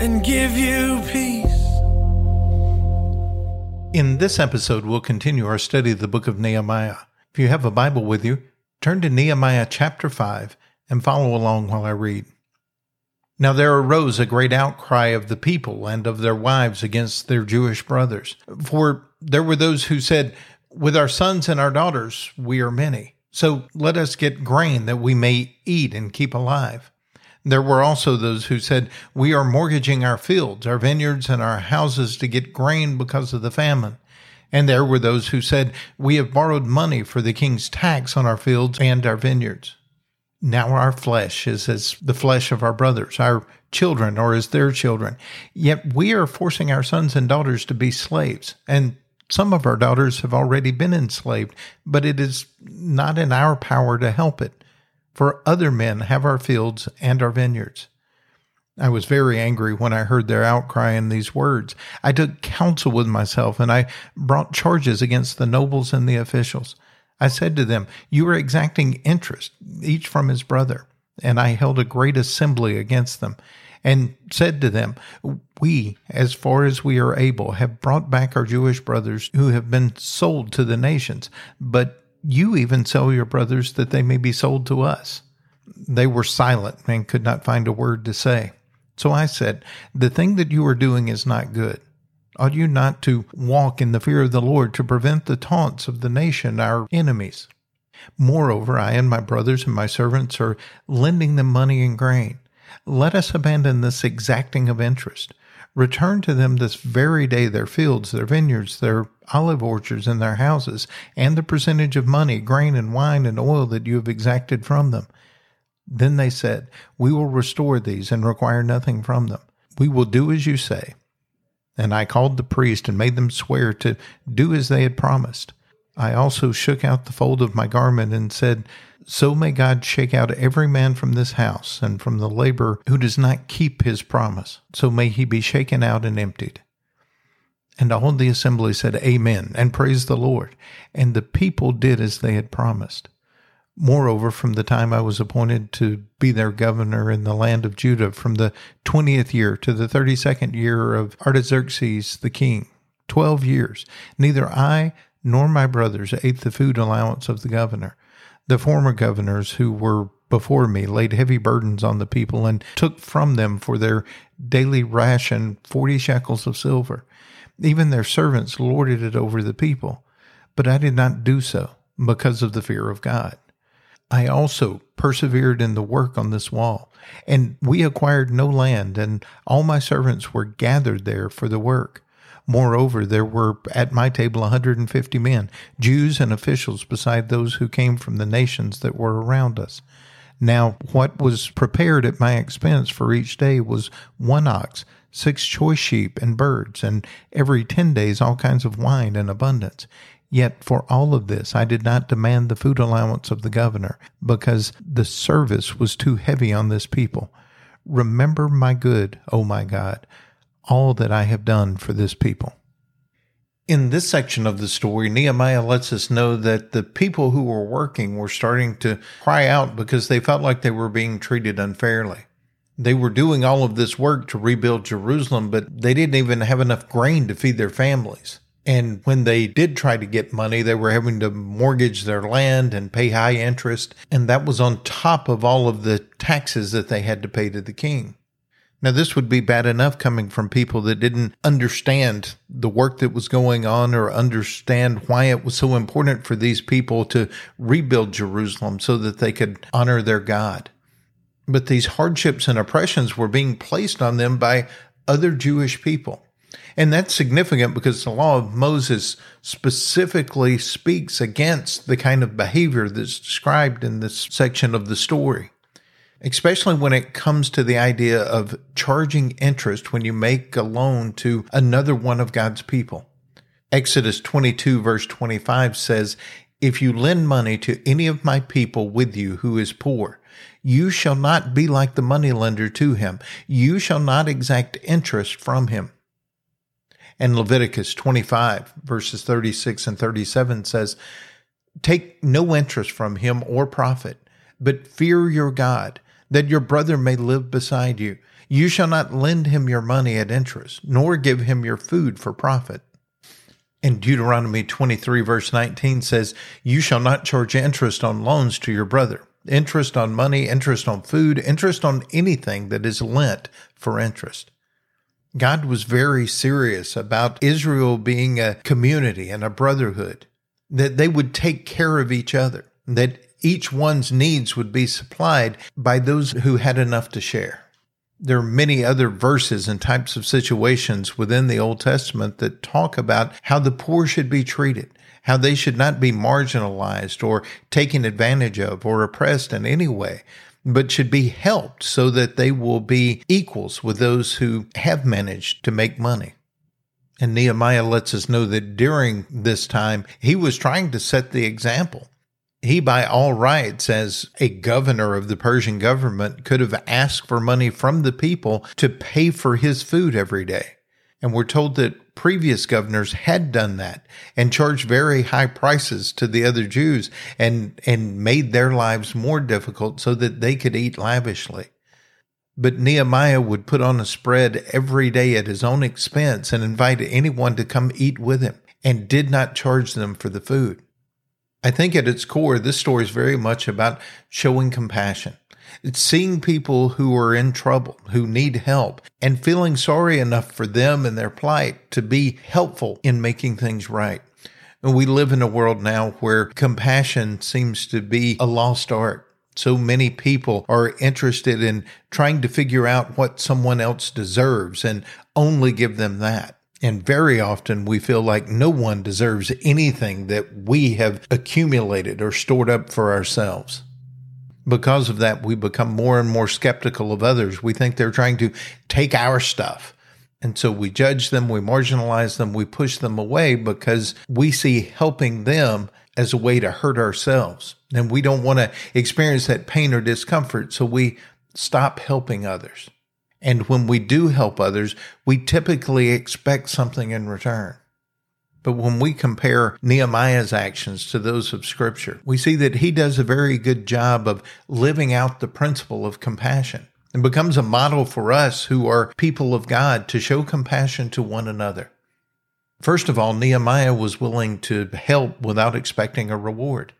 and give you peace. In this episode, we'll continue our study of the book of Nehemiah. If you have a Bible with you, turn to Nehemiah chapter 5 and follow along while I read. Now there arose a great outcry of the people and of their wives against their Jewish brothers. For there were those who said, With our sons and our daughters we are many. So let us get grain that we may eat and keep alive. There were also those who said, We are mortgaging our fields, our vineyards, and our houses to get grain because of the famine. And there were those who said, We have borrowed money for the king's tax on our fields and our vineyards. Now our flesh is as the flesh of our brothers, our children or as their children. Yet we are forcing our sons and daughters to be slaves. And some of our daughters have already been enslaved, but it is not in our power to help it for other men have our fields and our vineyards. I was very angry when I heard their outcry in these words. I took counsel with myself and I brought charges against the nobles and the officials. I said to them, You are exacting interest, each from his brother. And I held a great assembly against them and said to them, We, as far as we are able, have brought back our Jewish brothers who have been sold to the nations, but you even sell your brothers that they may be sold to us. They were silent and could not find a word to say. So I said, The thing that you are doing is not good. Ought you not to walk in the fear of the Lord to prevent the taunts of the nation, our enemies? Moreover, I and my brothers and my servants are lending them money and grain. Let us abandon this exacting of interest. Return to them this very day their fields, their vineyards, their olive orchards, and their houses, and the percentage of money, grain, and wine, and oil that you have exacted from them. Then they said, We will restore these and require nothing from them. We will do as you say. And I called the priest and made them swear to do as they had promised. I also shook out the fold of my garment and said, So may God shake out every man from this house and from the laborer who does not keep his promise. So may he be shaken out and emptied. And all the assembly said, Amen, and praised the Lord. And the people did as they had promised. Moreover, from the time I was appointed to be their governor in the land of Judah, from the twentieth year to the thirty second year of Artaxerxes the king, twelve years, neither I nor my brothers ate the food allowance of the governor. The former governors who were before me laid heavy burdens on the people and took from them for their daily ration forty shekels of silver. Even their servants lorded it over the people. But I did not do so because of the fear of God. I also persevered in the work on this wall, and we acquired no land, and all my servants were gathered there for the work. Moreover, there were at my table a 150 men, Jews and officials, beside those who came from the nations that were around us. Now, what was prepared at my expense for each day was one ox, six choice sheep and birds, and every ten days all kinds of wine in abundance. Yet for all of this, I did not demand the food allowance of the governor, because the service was too heavy on this people. Remember my good, O my God all that I have done for this people. In this section of the story, Nehemiah lets us know that the people who were working were starting to cry out because they felt like they were being treated unfairly. They were doing all of this work to rebuild Jerusalem, but they didn't even have enough grain to feed their families. And when they did try to get money, they were having to mortgage their land and pay high interest. And that was on top of all of the taxes that they had to pay to the king. Now, this would be bad enough coming from people that didn't understand the work that was going on or understand why it was so important for these people to rebuild Jerusalem so that they could honor their God. But these hardships and oppressions were being placed on them by other Jewish people. And that's significant because the law of Moses specifically speaks against the kind of behavior that's described in this section of the story. Especially when it comes to the idea of charging interest when you make a loan to another one of God's people. Exodus 22 verse 25 says, If you lend money to any of my people with you who is poor, you shall not be like the moneylender to him. You shall not exact interest from him. And Leviticus 25 verses 36 and 37 says, Take no interest from him or profit, but fear your God that your brother may live beside you. You shall not lend him your money at interest, nor give him your food for profit. And Deuteronomy 23, verse 19 says, You shall not charge interest on loans to your brother, interest on money, interest on food, interest on anything that is lent for interest. God was very serious about Israel being a community and a brotherhood, that they would take care of each other, that each one's needs would be supplied by those who had enough to share. There are many other verses and types of situations within the Old Testament that talk about how the poor should be treated, how they should not be marginalized or taken advantage of or oppressed in any way, but should be helped so that they will be equals with those who have managed to make money. And Nehemiah lets us know that during this time, he was trying to set the example he, by all rights, as a governor of the Persian government, could have asked for money from the people to pay for his food every day. And we're told that previous governors had done that and charged very high prices to the other Jews and, and made their lives more difficult so that they could eat lavishly. But Nehemiah would put on a spread every day at his own expense and invite anyone to come eat with him and did not charge them for the food. I think at its core, this story is very much about showing compassion. It's seeing people who are in trouble, who need help, and feeling sorry enough for them and their plight to be helpful in making things right. And we live in a world now where compassion seems to be a lost art. So many people are interested in trying to figure out what someone else deserves and only give them that. And very often we feel like no one deserves anything that we have accumulated or stored up for ourselves. Because of that, we become more and more skeptical of others. We think they're trying to take our stuff. And so we judge them, we marginalize them, we push them away because we see helping them as a way to hurt ourselves. And we don't want to experience that pain or discomfort. So we stop helping others. And when we do help others, we typically expect something in return. But when we compare Nehemiah's actions to those of Scripture, we see that he does a very good job of living out the principle of compassion and becomes a model for us who are people of God to show compassion to one another. First of all, Nehemiah was willing to help without expecting a reward.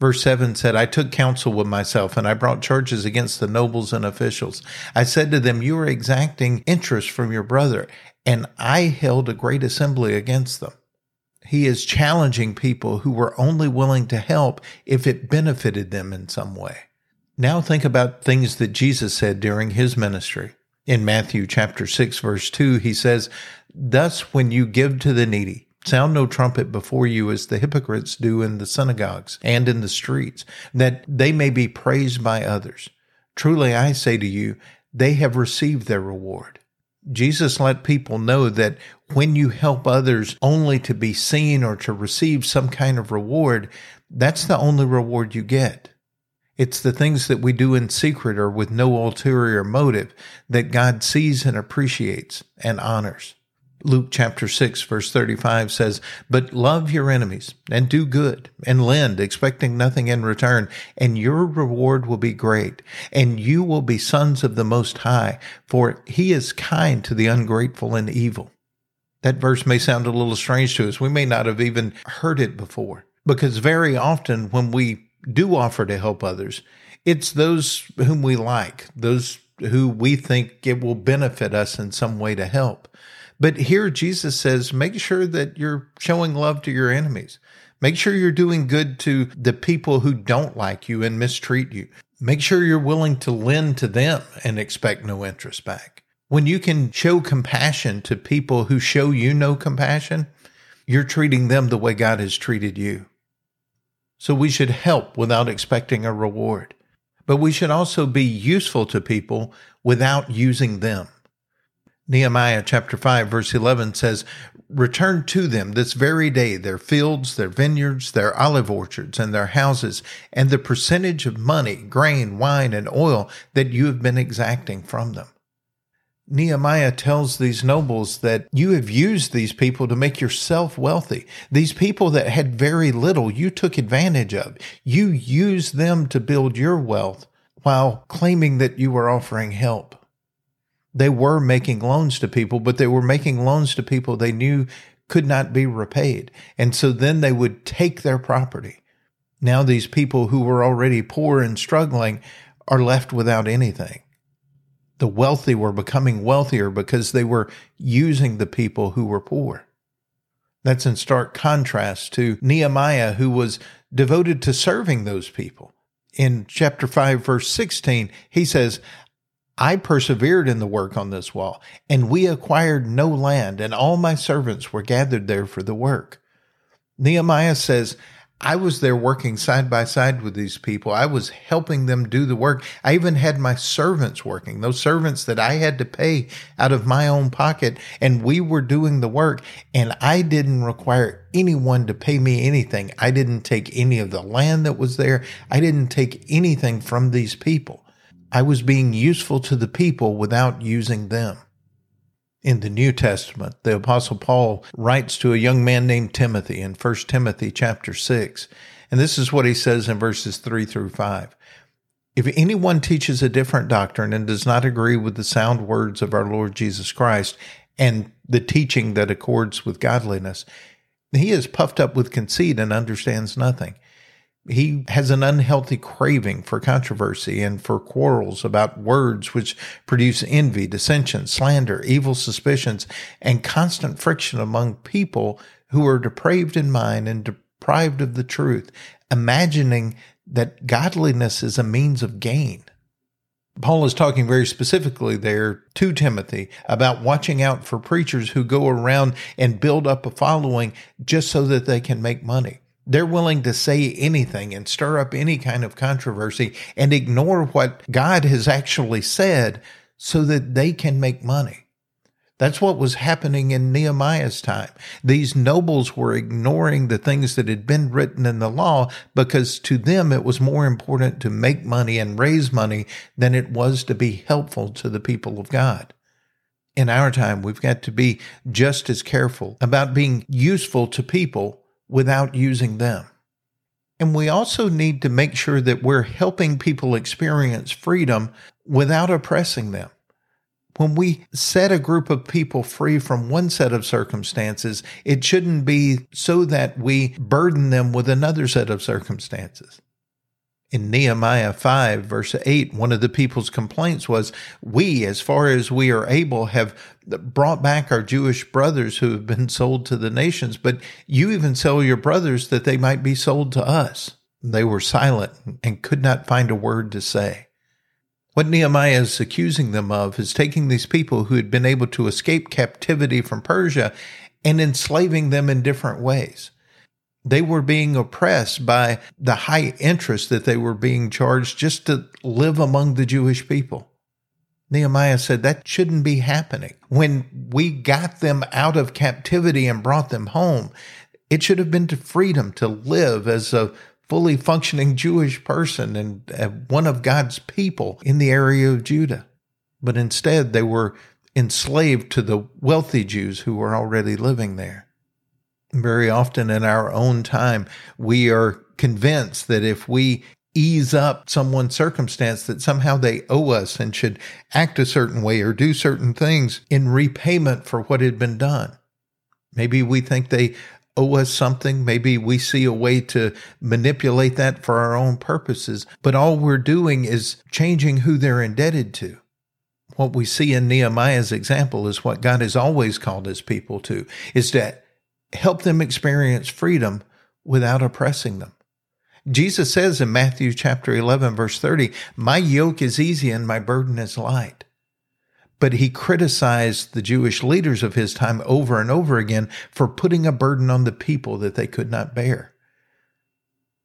Verse 7 said, I took counsel with myself, and I brought charges against the nobles and officials. I said to them, You are exacting interest from your brother, and I held a great assembly against them. He is challenging people who were only willing to help if it benefited them in some way. Now think about things that Jesus said during his ministry. In Matthew chapter 6 verse 2, he says, Thus when you give to the needy, Sound no trumpet before you as the hypocrites do in the synagogues and in the streets, that they may be praised by others. Truly I say to you, they have received their reward. Jesus let people know that when you help others only to be seen or to receive some kind of reward, that's the only reward you get. It's the things that we do in secret or with no ulterior motive that God sees and appreciates and honors. Luke chapter 6 verse 35 says, But love your enemies and do good and lend, expecting nothing in return, and your reward will be great, and you will be sons of the Most High, for he is kind to the ungrateful and evil. That verse may sound a little strange to us. We may not have even heard it before, because very often when we do offer to help others, it's those whom we like, those who we think it will benefit us in some way to help. But here Jesus says, make sure that you're showing love to your enemies. Make sure you're doing good to the people who don't like you and mistreat you. Make sure you're willing to lend to them and expect no interest back. When you can show compassion to people who show you no compassion, you're treating them the way God has treated you. So we should help without expecting a reward. but we should also be useful to people without using them. Nehemiah chapter 5 verse 11 says, Return to them this very day their fields, their vineyards, their olive orchards, and their houses, and the percentage of money, grain, wine, and oil that you have been exacting from them. Nehemiah tells these nobles that you have used these people to make yourself wealthy. These people that had very little, you took advantage of. You used them to build your wealth while claiming that you were offering help. They were making loans to people, but they were making loans to people they knew could not be repaid. And so then they would take their property. Now these people who were already poor and struggling are left without anything the wealthy were becoming wealthier because they were using the people who were poor. That's in stark contrast to Nehemiah, who was devoted to serving those people. In chapter 5, verse 16, he says, I persevered in the work on this wall, and we acquired no land, and all my servants were gathered there for the work. Nehemiah says, I was there working side by side with these people. I was helping them do the work. I even had my servants working, those servants that I had to pay out of my own pocket. And we were doing the work. And I didn't require anyone to pay me anything. I didn't take any of the land that was there. I didn't take anything from these people. I was being useful to the people without using them in the New Testament. The apostle Paul writes to a young man named Timothy in 1 Timothy chapter 6. And this is what he says in verses 3 through 5. If anyone teaches a different doctrine and does not agree with the sound words of our Lord Jesus Christ and the teaching that accords with godliness, he is puffed up with conceit and understands nothing he has an unhealthy craving for controversy and for quarrels about words which produce envy, dissension, slander, evil suspicions, and constant friction among people who are depraved in mind and deprived of the truth, imagining that godliness is a means of gain. Paul is talking very specifically there to Timothy about watching out for preachers who go around and build up a following just so that they can make money. They're willing to say anything and stir up any kind of controversy and ignore what God has actually said so that they can make money. That's what was happening in Nehemiah's time. These nobles were ignoring the things that had been written in the law because to them it was more important to make money and raise money than it was to be helpful to the people of God. In our time, we've got to be just as careful about being useful to people without using them. And we also need to make sure that we're helping people experience freedom without oppressing them. When we set a group of people free from one set of circumstances, it shouldn't be so that we burden them with another set of circumstances. In Nehemiah 5, verse 8, one of the people's complaints was, We, as far as we are able, have brought back our Jewish brothers who have been sold to the nations, but you even sell your brothers that they might be sold to us. They were silent and could not find a word to say. What Nehemiah is accusing them of is taking these people who had been able to escape captivity from Persia and enslaving them in different ways. They were being oppressed by the high interest that they were being charged just to live among the Jewish people. Nehemiah said that shouldn't be happening. When we got them out of captivity and brought them home, it should have been to freedom to live as a fully functioning Jewish person and one of God's people in the area of Judah. But instead, they were enslaved to the wealthy Jews who were already living there. Very often in our own time, we are convinced that if we ease up someone's circumstance, that somehow they owe us and should act a certain way or do certain things in repayment for what had been done. Maybe we think they owe us something. Maybe we see a way to manipulate that for our own purposes. But all we're doing is changing who they're indebted to. What we see in Nehemiah's example is what God has always called his people to, is that help them experience freedom without oppressing them. Jesus says in Matthew chapter 11 verse 30, "My yoke is easy and my burden is light." But he criticized the Jewish leaders of his time over and over again for putting a burden on the people that they could not bear.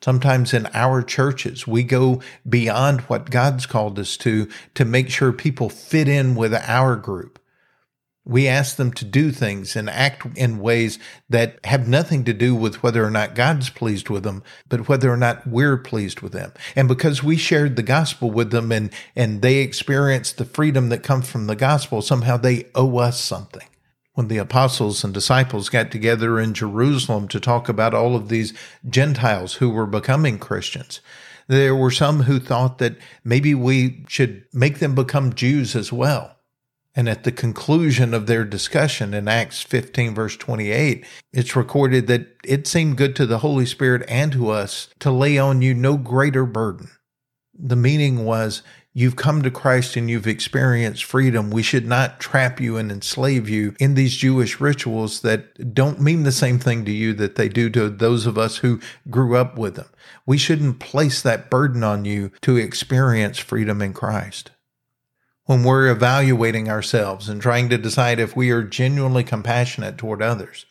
Sometimes in our churches, we go beyond what God's called us to to make sure people fit in with our group. We ask them to do things and act in ways that have nothing to do with whether or not God's pleased with them, but whether or not we're pleased with them. And because we shared the gospel with them and, and they experienced the freedom that comes from the gospel, somehow they owe us something when the apostles and disciples got together in Jerusalem to talk about all of these Gentiles who were becoming Christians. There were some who thought that maybe we should make them become Jews as well. And at the conclusion of their discussion in Acts 15, verse 28, it's recorded that it seemed good to the Holy Spirit and to us to lay on you no greater burden. The meaning was you've come to Christ and you've experienced freedom. We should not trap you and enslave you in these Jewish rituals that don't mean the same thing to you that they do to those of us who grew up with them. We shouldn't place that burden on you to experience freedom in Christ. When we're evaluating ourselves and trying to decide if we are genuinely compassionate toward others,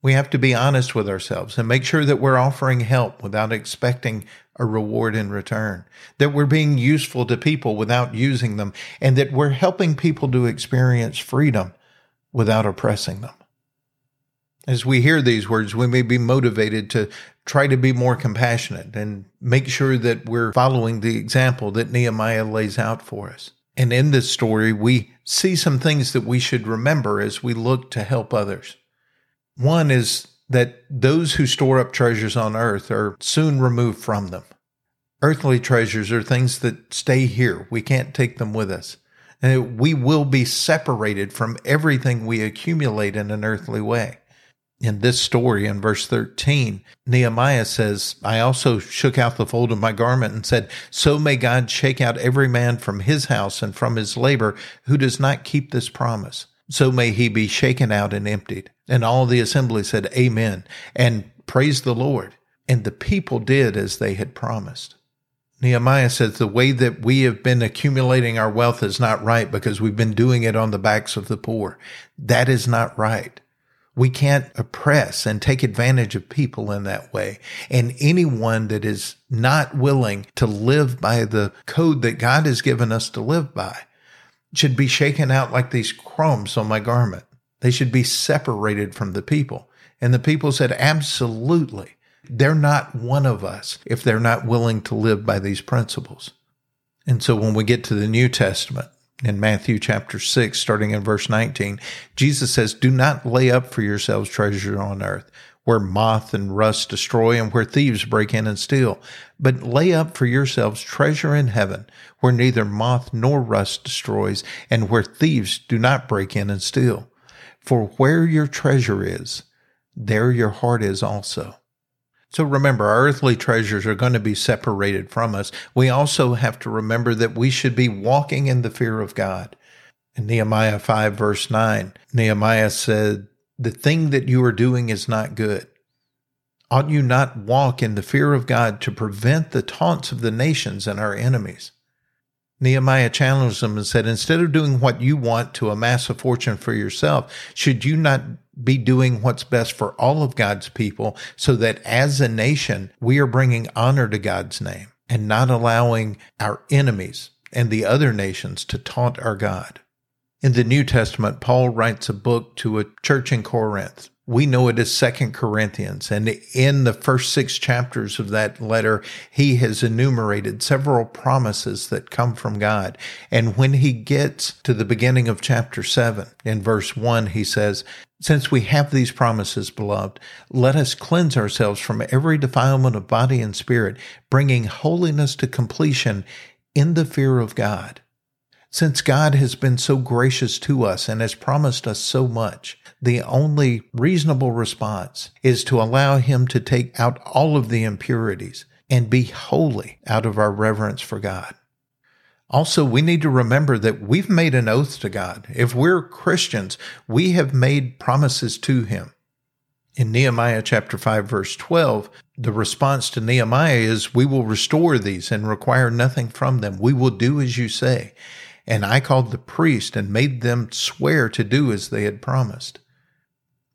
we have to be honest with ourselves and make sure that we're offering help without expecting a reward in return, that we're being useful to people without using them, and that we're helping people to experience freedom without oppressing them. As we hear these words, we may be motivated to try to be more compassionate and make sure that we're following the example that Nehemiah lays out for us. And in this story, we see some things that we should remember as we look to help others. One is that those who store up treasures on earth are soon removed from them. Earthly treasures are things that stay here. We can't take them with us. And we will be separated from everything we accumulate in an earthly way. In this story, in verse 13, Nehemiah says, I also shook out the fold of my garment and said, So may God shake out every man from his house and from his labor who does not keep this promise so may he be shaken out and emptied. And all the assembly said, Amen, and praise the Lord. And the people did as they had promised. Nehemiah says the way that we have been accumulating our wealth is not right because we've been doing it on the backs of the poor. That is not right. We can't oppress and take advantage of people in that way. And anyone that is not willing to live by the code that God has given us to live by should be shaken out like these crumbs on my garment. They should be separated from the people. And the people said, absolutely. They're not one of us if they're not willing to live by these principles. And so when we get to the New Testament, in Matthew chapter 6, starting in verse 19, Jesus says, Do not lay up for yourselves treasure on earth, where moth and rust destroy and where thieves break in and steal. But lay up for yourselves treasure in heaven, where neither moth nor rust destroys and where thieves do not break in and steal. For where your treasure is, there your heart is also. So remember, our earthly treasures are going to be separated from us. We also have to remember that we should be walking in the fear of God. In Nehemiah 5 verse 9, Nehemiah said, the thing that you are doing is not good. Ought you not walk in the fear of God to prevent the taunts of the nations and our enemies? Nehemiah challenged them and said, Instead of doing what you want to amass a fortune for yourself, should you not be doing what's best for all of God's people so that as a nation, we are bringing honor to God's name and not allowing our enemies and the other nations to taunt our God? In the New Testament, Paul writes a book to a church in Corinth. We know it as Second Corinthians. And in the first six chapters of that letter, he has enumerated several promises that come from God. And when he gets to the beginning of chapter seven, in verse one, he says, since we have these promises, beloved, let us cleanse ourselves from every defilement of body and spirit, bringing holiness to completion in the fear of God. Since God has been so gracious to us and has promised us so much, the only reasonable response is to allow Him to take out all of the impurities and be holy out of our reverence for God. Also, we need to remember that we've made an oath to God. If we're Christians, we have made promises to Him. In Nehemiah chapter 5 verse 12, the response to Nehemiah is, we will restore these and require nothing from them. We will do as you say. And I called the priest and made them swear to do as they had promised.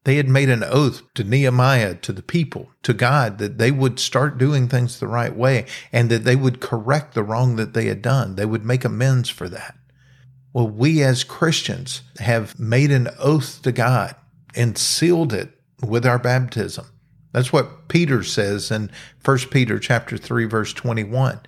They had made an oath to Nehemiah, to the people, to God, that they would start doing things the right way and that they would correct the wrong that they had done. They would make amends for that. Well, we as Christians have made an oath to God and sealed it with our baptism. That's what Peter says in 1 Peter chapter 3 verse 21.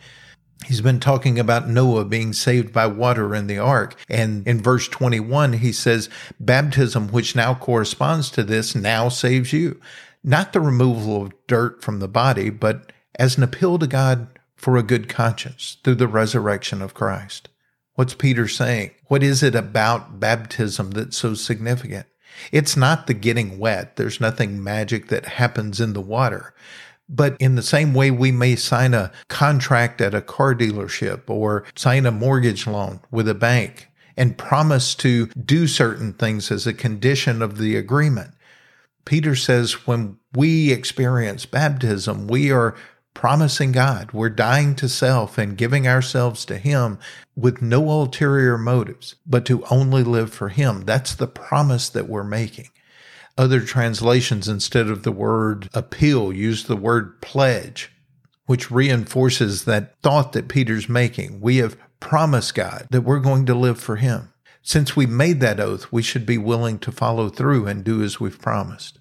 He's been talking about Noah being saved by water in the ark. And in verse 21, he says, baptism, which now corresponds to this, now saves you. Not the removal of dirt from the body, but as an appeal to God for a good conscience through the resurrection of Christ. What's Peter saying? What is it about baptism that's so significant? It's not the getting wet. There's nothing magic that happens in the water. But in the same way, we may sign a contract at a car dealership or sign a mortgage loan with a bank and promise to do certain things as a condition of the agreement. Peter says when we experience baptism, we are promising God, we're dying to self and giving ourselves to Him with no ulterior motives, but to only live for Him. That's the promise that we're making. Other translations, instead of the word appeal, use the word pledge, which reinforces that thought that Peter's making. We have promised God that we're going to live for Him. Since we made that oath, we should be willing to follow through and do as we've promised.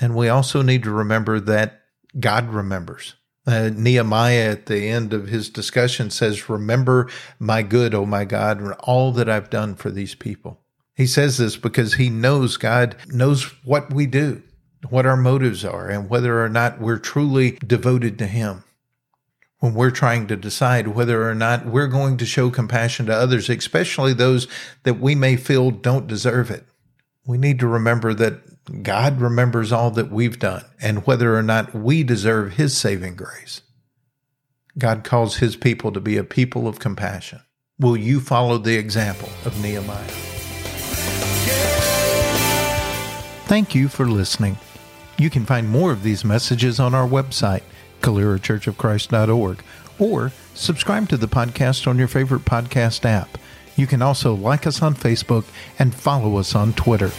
And we also need to remember that God remembers. Uh, Nehemiah at the end of his discussion says, Remember my good, O my God, and all that I've done for these people. He says this because he knows God knows what we do, what our motives are, and whether or not we're truly devoted to Him. When we're trying to decide whether or not we're going to show compassion to others, especially those that we may feel don't deserve it, we need to remember that God remembers all that we've done and whether or not we deserve His saving grace. God calls His people to be a people of compassion. Will you follow the example of Nehemiah? Thank you for listening. You can find more of these messages on our website, CaleraChurchOfChrist.org, or subscribe to the podcast on your favorite podcast app. You can also like us on Facebook and follow us on Twitter.